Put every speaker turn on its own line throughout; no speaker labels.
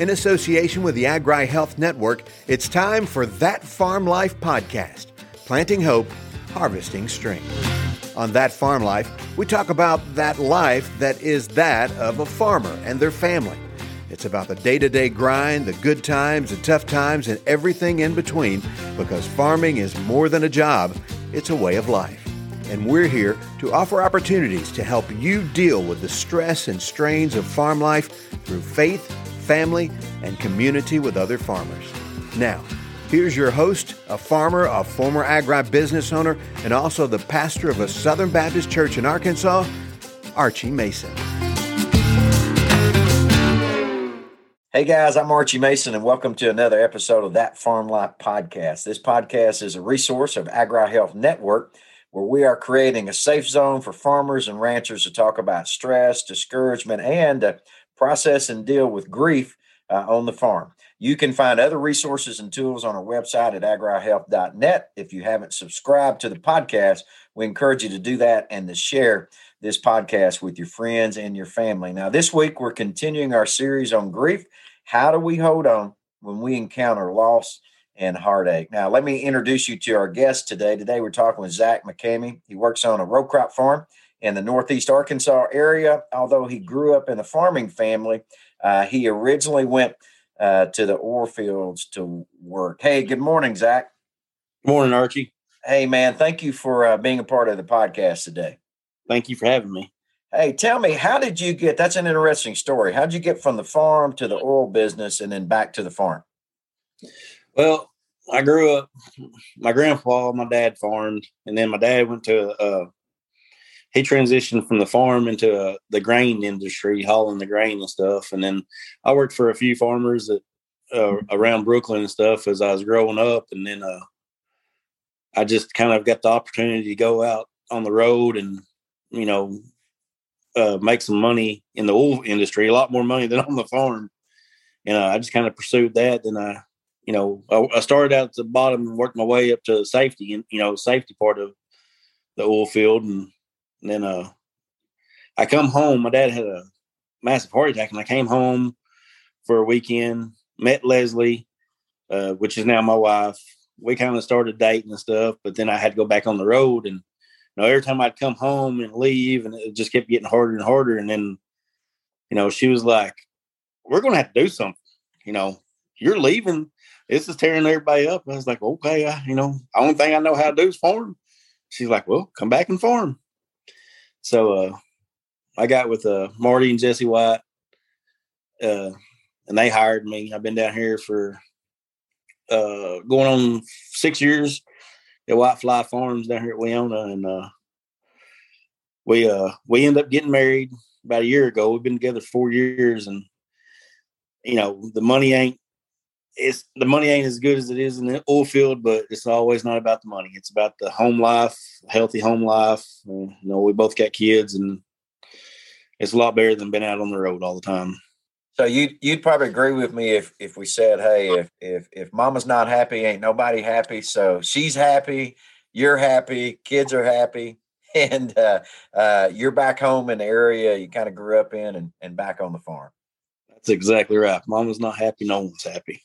In association with the Agri Health Network, it's time for That Farm Life podcast planting hope, harvesting strength. On That Farm Life, we talk about that life that is that of a farmer and their family. It's about the day to day grind, the good times, the tough times, and everything in between because farming is more than a job, it's a way of life. And we're here to offer opportunities to help you deal with the stress and strains of farm life through faith, family, and community with other farmers. Now, here's your host, a farmer, a former agribusiness owner, and also the pastor of a Southern Baptist church in Arkansas, Archie Mason.
Hey guys, I'm Archie Mason, and welcome to another episode of That Farm Life podcast. This podcast is a resource of Agri Health Network, where we are creating a safe zone for farmers and ranchers to talk about stress, discouragement, and uh, process and deal with grief uh, on the farm. You can find other resources and tools on our website at agrihealth.net. If you haven't subscribed to the podcast, we encourage you to do that and to share this podcast with your friends and your family. Now, this week we're continuing our series on grief. How do we hold on when we encounter loss and heartache? Now, let me introduce you to our guest today. Today we're talking with Zach McCamey. He works on a row crop farm in the Northeast Arkansas area. Although he grew up in a farming family, uh, he originally went uh, to the oil fields to work. Hey, good morning, Zach.
Good morning, Archie.
Hey, man, thank you for uh, being a part of the podcast today.
Thank you for having me.
Hey, tell me, how did you get? That's an interesting story. How did you get from the farm to the oil business and then back to the farm?
Well, I grew up. My grandpa, my dad farmed, and then my dad went to. Uh, he transitioned from the farm into uh, the grain industry, hauling the grain and stuff. And then I worked for a few farmers that uh, around Brookland and stuff as I was growing up, and then uh, I just kind of got the opportunity to go out on the road and you know uh, make some money in the oil industry, a lot more money than on the farm. And uh, I just kind of pursued that. Then I, you know, I, I, started out at the bottom and worked my way up to the safety and, you know, safety part of the oil field. And, and then uh, I come home. My dad had a massive heart attack, and I came home for a weekend, met Leslie, uh, which is now my wife. We kind of started dating and stuff, but then I had to go back on the road and you know, every time I'd come home and leave, and it just kept getting harder and harder. And then, you know, she was like, "We're going to have to do something." You know, you're leaving. This is tearing everybody up. I was like, "Okay, I, you know, the only thing I know how to do is farm." She's like, "Well, come back and farm." So, uh, I got with uh, Marty and Jesse White, uh, and they hired me. I've been down here for uh, going on six years at White Fly Farms down here at Weona, and uh, we uh we ended up getting married about a year ago. We've been together four years, and you know the money ain't it's the money ain't as good as it is in the oil field, but it's always not about the money. It's about the home life, healthy home life. you know, we both got kids, and it's a lot better than being out on the road all the time.
So you you'd probably agree with me if if we said, hey, if if if mama's not happy, ain't nobody happy. So she's happy, you're happy, kids are happy, and uh, uh, you're back home in the area you kind of grew up in and, and back on the farm.
That's exactly right. Mama's not happy, no one's happy.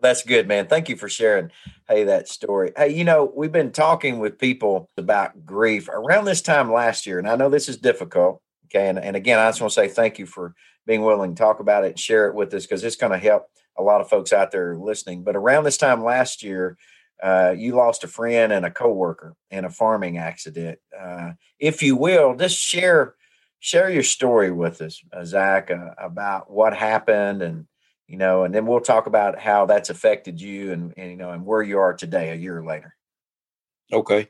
That's good, man. Thank you for sharing. Hey, that story. Hey, you know, we've been talking with people about grief around this time last year, and I know this is difficult. Okay, and, and again, I just want to say thank you for being willing to talk about it and share it with us because it's going to help a lot of folks out there listening. But around this time last year, uh, you lost a friend and a coworker in a farming accident. Uh, if you will, just share share your story with us, uh, Zach, uh, about what happened, and you know, and then we'll talk about how that's affected you, and, and you know, and where you are today, a year later.
Okay.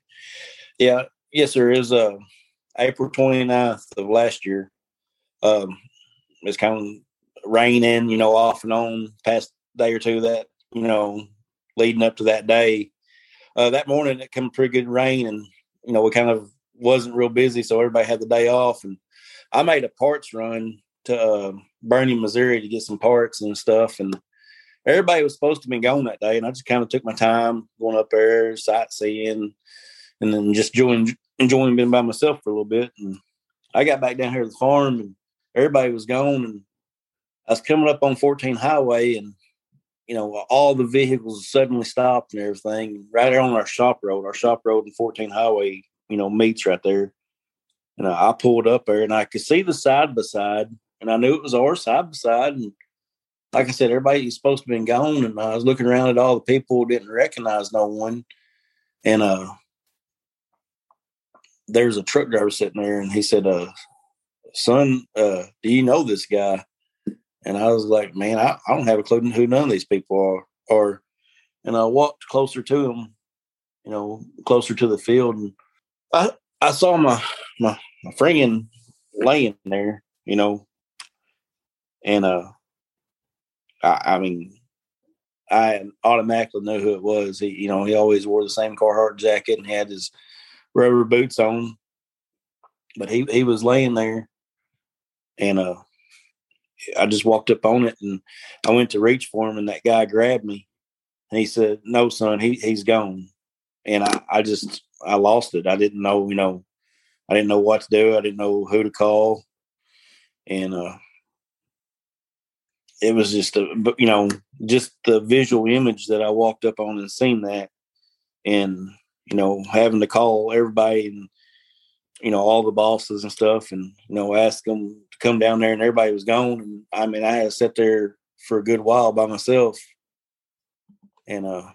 Yeah. Yes, there is a uh, April 29th of last year. Um, it's kind of raining, you know, off and on past day or two that, you know, leading up to that day. Uh, that morning it came pretty good rain and, you know, we kind of wasn't real busy. So everybody had the day off and I made a parts run to uh, Bernie, Missouri to get some parts and stuff. And everybody was supposed to be gone that day. And I just kind of took my time going up there, sightseeing, and then just enjoying, enjoying being by myself for a little bit. And I got back down here to the farm and everybody was gone and I was coming up on 14 highway and you know, all the vehicles suddenly stopped and everything right there on our shop road. Our shop road and 14 highway, you know, meets right there. And I pulled up there and I could see the side by side and I knew it was our side by side. And like I said, everybody was supposed to be gone. And I was looking around at all the people, didn't recognize no one. And uh there's a truck driver sitting there and he said, uh, son, uh, do you know this guy? And I was like, man, I, I don't have a clue who none of these people are. Or, and I walked closer to him, you know, closer to the field, and I I saw my my my friend laying there, you know, and uh, I, I mean, I automatically knew who it was. He, you know, he always wore the same Carhartt jacket and had his rubber boots on, but he he was laying there, and uh, I just walked up on it and I went to reach for him and that guy grabbed me and he said, No, son, he he's gone. And I, I just I lost it. I didn't know, you know, I didn't know what to do. I didn't know who to call. And uh it was just a you know, just the visual image that I walked up on and seen that and you know, having to call everybody and you know all the bosses and stuff and you know ask them to come down there and everybody was gone. And i mean i had sit there for a good while by myself. And uh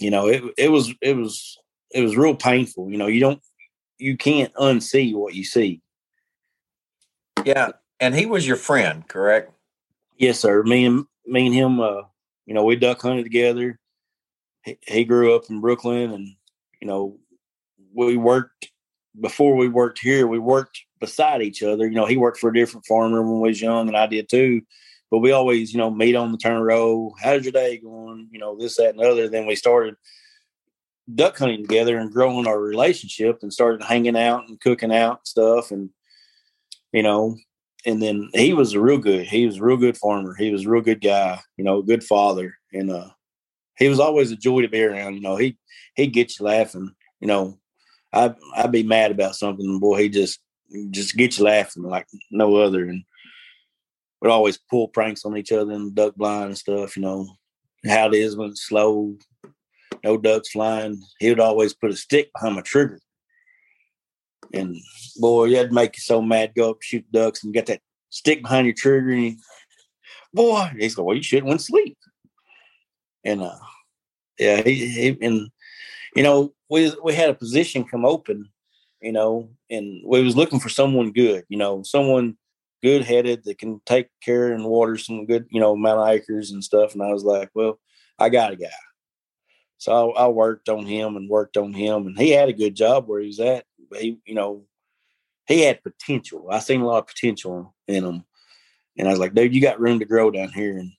you know it it was it was it was real painful you know you don't you can't unsee what you see.
Yeah and he was your friend correct
yes sir me and me and him uh you know we duck hunted together he, he grew up in Brookland and you know we worked before we worked here, we worked beside each other. You know, he worked for a different farmer when we was young, and I did too. But we always, you know, meet on the turn row. How's your day going? You know, this, that, and other. Then we started duck hunting together and growing our relationship, and started hanging out and cooking out and stuff. And you know, and then he was a real good. He was a real good farmer. He was a real good guy. You know, good father, and uh, he was always a joy to be around. You know, he he'd get you laughing. You know, I I'd be mad about something, boy, he just just get you laughing like no other, and we'd always pull pranks on each other and duck blind and stuff. You know how it is when it's slow, no ducks flying. He would always put a stick behind my trigger, and boy, you'd make you so mad. Go up shoot ducks and get that stick behind your trigger, and you, boy, he's like, well, you shouldn't went sleep. And uh, yeah, he, he and you know we we had a position come open, you know, and we was looking for someone good, you know, someone good headed that can take care and water some good, you know, amount of acres and stuff. And I was like, well, I got a guy. So I, I, worked on him and worked on him, and he had a good job where he was at. He, you know, he had potential. I seen a lot of potential in him, and I was like, dude, you got room to grow down here. And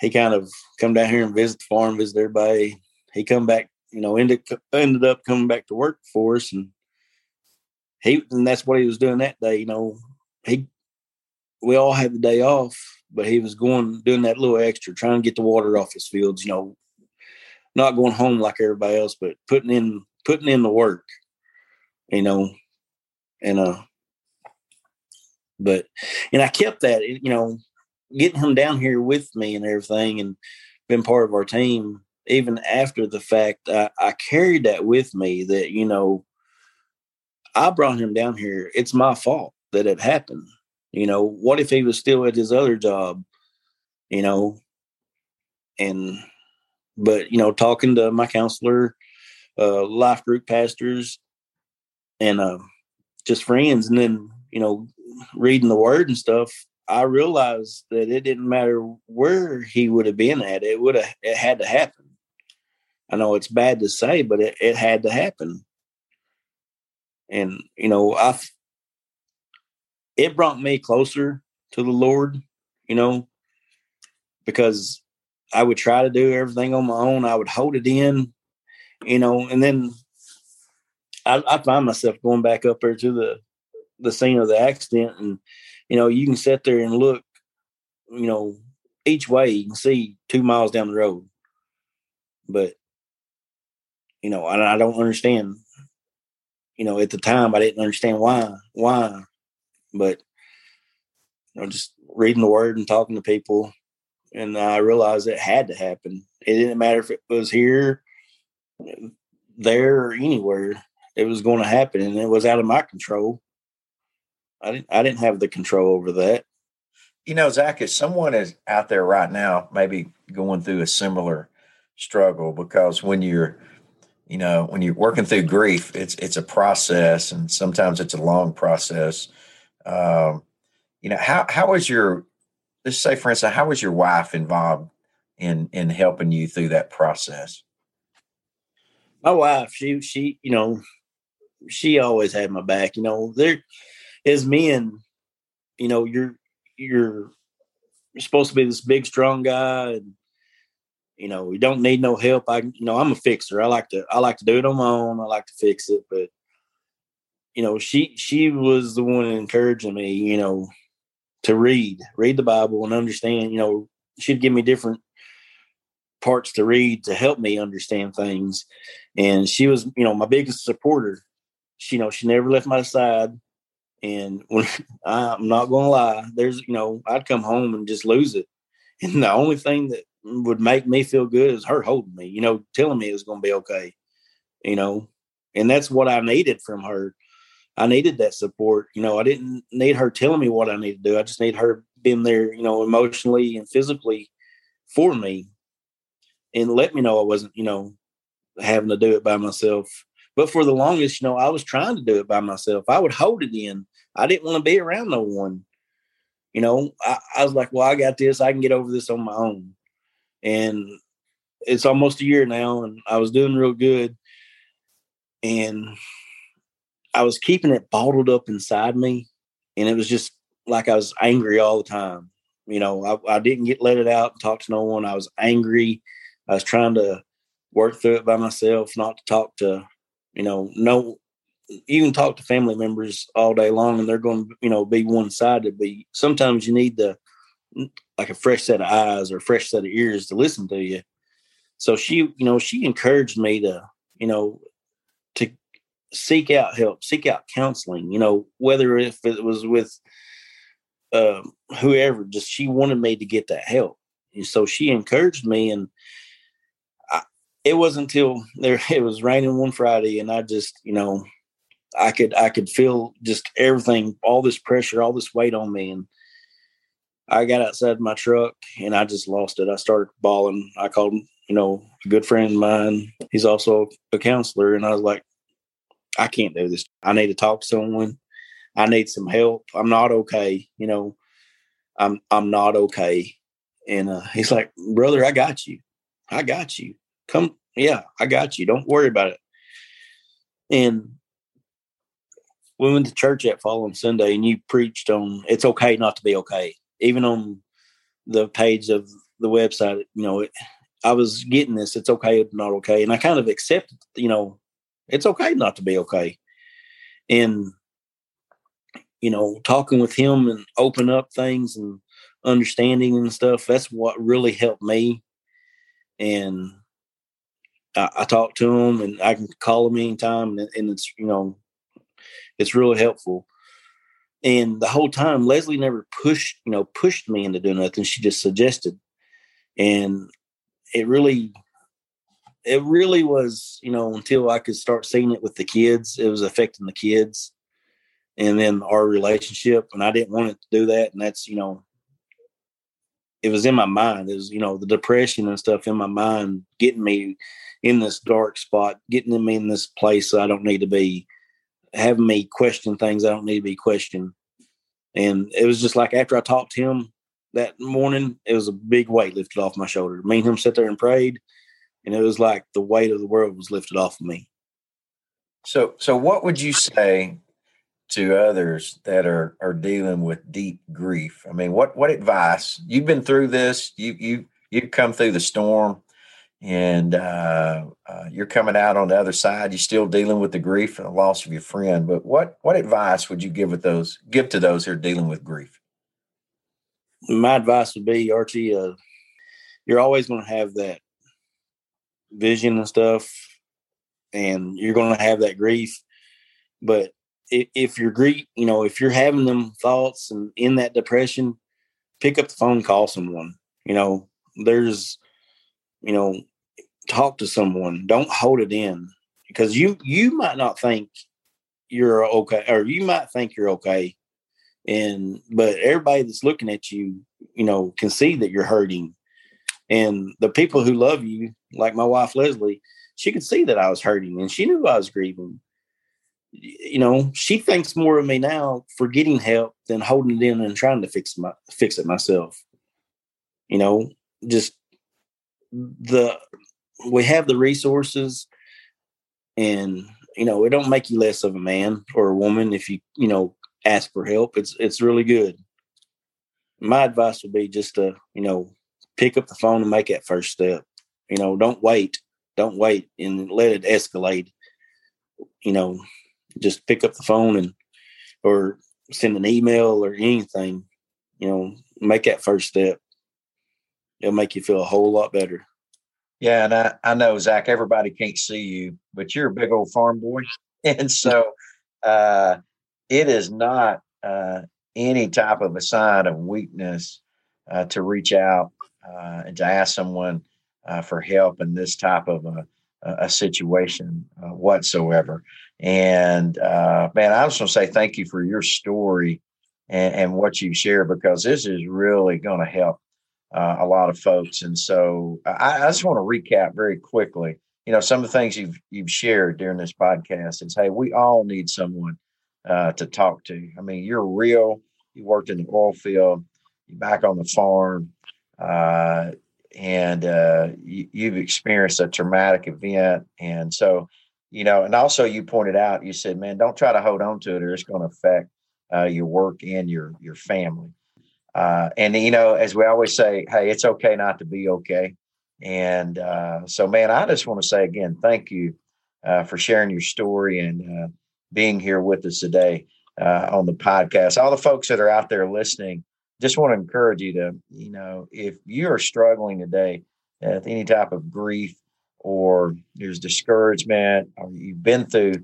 he kind of come down here and visit the farm, visit everybody. He come back you know, ended ended up coming back to work for us, and he and that's what he was doing that day. You know, he we all had the day off, but he was going doing that little extra, trying to get the water off his fields. You know, not going home like everybody else, but putting in putting in the work. You know, and uh, but and I kept that. You know, getting him down here with me and everything, and been part of our team even after the fact, I, I carried that with me that, you know, I brought him down here. It's my fault that it happened. You know, what if he was still at his other job, you know, and, but, you know, talking to my counselor, uh, life group pastors, and uh, just friends, and then, you know, reading the word and stuff, I realized that it didn't matter where he would have been at; it would have it had to happen. I know it's bad to say, but it, it had to happen. And, you know, I, it brought me closer to the Lord, you know, because I would try to do everything on my own. I would hold it in, you know, and then I, I find myself going back up there to the, the scene of the accident and, you know, you can sit there and look, you know, each way you can see two miles down the road. But you know, and I don't understand. You know, at the time, I didn't understand why, why, but you know, just reading the word and talking to people. And I realized it had to happen. It didn't matter if it was here, there, or anywhere. It was going to happen, and it was out of my control. I didn't. I didn't have the control over that.
You know, Zach, if someone is out there right now, maybe going through a similar struggle, because when you're you know when you're working through grief it's it's a process and sometimes it's a long process um, you know how how was your let's say for instance how was your wife involved in in helping you through that process
my wife she she you know she always had my back you know there as men you know you're you're supposed to be this big strong guy and you know, we don't need no help. I, you know, I'm a fixer. I like to, I like to do it on my own. I like to fix it, but you know, she, she was the one encouraging me, you know, to read, read the Bible and understand, you know, she'd give me different parts to read to help me understand things. And she was, you know, my biggest supporter. She, you know, she never left my side. And when I'm not going to lie, there's, you know, I'd come home and just lose it. And the only thing that would make me feel good is her holding me, you know, telling me it was going to be okay, you know, and that's what I needed from her. I needed that support. You know, I didn't need her telling me what I need to do. I just need her being there, you know, emotionally and physically for me and let me know I wasn't, you know, having to do it by myself. But for the longest, you know, I was trying to do it by myself. I would hold it in. I didn't want to be around no one. You know, I, I was like, well, I got this. I can get over this on my own and it's almost a year now and i was doing real good and i was keeping it bottled up inside me and it was just like i was angry all the time you know i, I didn't get let it out and talk to no one i was angry i was trying to work through it by myself not to talk to you know no even talk to family members all day long and they're going to you know be one sided but sometimes you need the like a fresh set of eyes or a fresh set of ears to listen to you. So she, you know, she encouraged me to, you know, to seek out help, seek out counseling, you know, whether if it was with uh, whoever, just she wanted me to get that help. And so she encouraged me and it wasn't until there it was raining one Friday and I just, you know, I could I could feel just everything, all this pressure, all this weight on me. And I got outside my truck and I just lost it. I started bawling. I called, you know, a good friend of mine. He's also a counselor. And I was like, I can't do this. I need to talk to someone. I need some help. I'm not okay. You know, I'm I'm not okay. And uh, he's like, brother, I got you. I got you. Come, yeah, I got you. Don't worry about it. And we went to church that following Sunday, and you preached on it's okay not to be okay even on the page of the website, you know, it, I was getting this. It's okay, not okay, and I kind of accepted. You know, it's okay not to be okay, and you know, talking with him and open up things and understanding and stuff. That's what really helped me. And I, I talk to them and I can call them anytime, and, and it's you know, it's really helpful. And the whole time, Leslie never pushed, you know, pushed me into doing nothing. She just suggested. And it really, it really was, you know, until I could start seeing it with the kids, it was affecting the kids and then our relationship. And I didn't want it to do that. And that's, you know, it was in my mind. It was, you know, the depression and stuff in my mind getting me in this dark spot, getting me in this place I don't need to be having me question things I don't need to be questioned. And it was just like after I talked to him that morning, it was a big weight lifted off my shoulder. Me and him sat there and prayed, and it was like the weight of the world was lifted off of me.
So, so what would you say to others that are are dealing with deep grief? I mean, what what advice? You've been through this. You you you've come through the storm and uh, uh, you're coming out on the other side. You're still dealing with the grief and the loss of your friend. But what what advice would you give with those give to those who are dealing with grief?
My advice would be, Archie, uh, you're always going to have that vision and stuff, and you're going to have that grief. But if, if you're grief, you know, if you're having them thoughts and in that depression, pick up the phone, call someone. You know, there's, you know, talk to someone. Don't hold it in because you you might not think you're okay, or you might think you're okay, and but everybody that's looking at you, you know, can see that you're hurting, and the people who love you, like my wife Leslie, she could see that I was hurting, and she knew I was grieving you know, she thinks more of me now for getting help than holding it in and trying to fix my fix it myself. You know, just the we have the resources and you know, it don't make you less of a man or a woman if you, you know, ask for help. It's it's really good. My advice would be just to, you know, pick up the phone and make that first step. You know, don't wait. Don't wait and let it escalate. You know, just pick up the phone and or send an email or anything, you know, make that first step. It'll make you feel a whole lot better.
Yeah, and I, I know Zach, everybody can't see you, but you're a big old farm boy. And so uh it is not uh any type of a sign of weakness uh, to reach out uh, and to ask someone uh, for help in this type of a, a situation uh, whatsoever. And man, I just want to say thank you for your story and, and what you share because this is really going to help uh, a lot of folks. And so I, I just want to recap very quickly. You know, some of the things you've you've shared during this podcast is, hey, we all need someone uh, to talk to. I mean, you're real. You worked in the oil field. You're back on the farm. Uh, and uh, you, have experienced a traumatic event. And so you know, and also you pointed out, you said, man, don't try to hold on to it or it's going to affect uh, your work and your your family. Uh, and you know, as we always say, hey, it's okay not to be okay. And uh, so, man, I just want to say again, thank you uh, for sharing your story and uh, being here with us today uh, on the podcast. All the folks that are out there listening, just want to encourage you to, you know, if you are struggling today with any type of grief or there's discouragement, or you've been through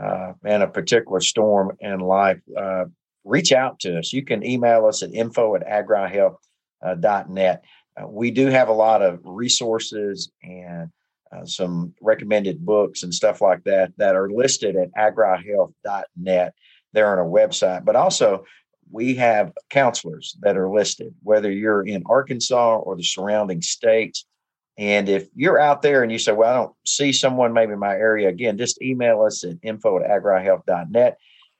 uh, a particular storm in life, uh, reach out to us. You can email us at info at agrihealth.net. Uh, we do have a lot of resources and uh, some recommended books and stuff like that that are listed at agrihealth.net. They're on our website, but also we have counselors that are listed, whether you're in Arkansas or the surrounding states. And if you're out there and you say, well, I don't see someone maybe in my area, again, just email us at info at agrihealth.net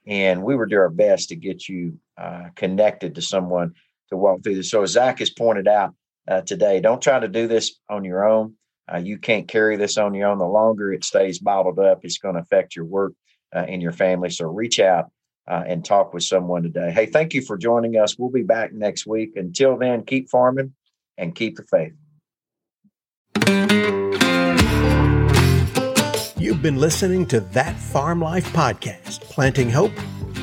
and we will do our best to get you uh, connected to someone to walk through this. So, as Zach has pointed out uh, today, don't try to do this on your own. Uh, you can't carry this on your own. The longer it stays bottled up, it's going to affect your work uh, and your family. So, reach out uh, and talk with someone today. Hey, thank you for joining us. We'll be back next week. Until then, keep farming and keep the faith.
You've been listening to That Farm Life podcast, Planting Hope,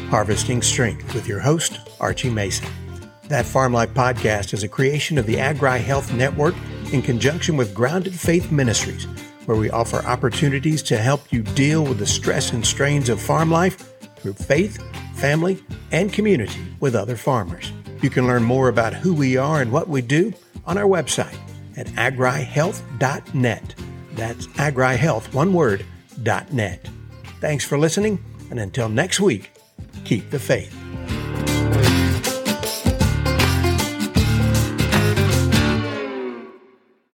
Harvesting Strength, with your host, Archie Mason. That Farm Life podcast is a creation of the Agri Health Network in conjunction with Grounded Faith Ministries, where we offer opportunities to help you deal with the stress and strains of farm life through faith, family, and community with other farmers. You can learn more about who we are and what we do on our website at agrihealth.net. That's agrihealth, one word, net. Thanks for listening, and until next week, keep the faith.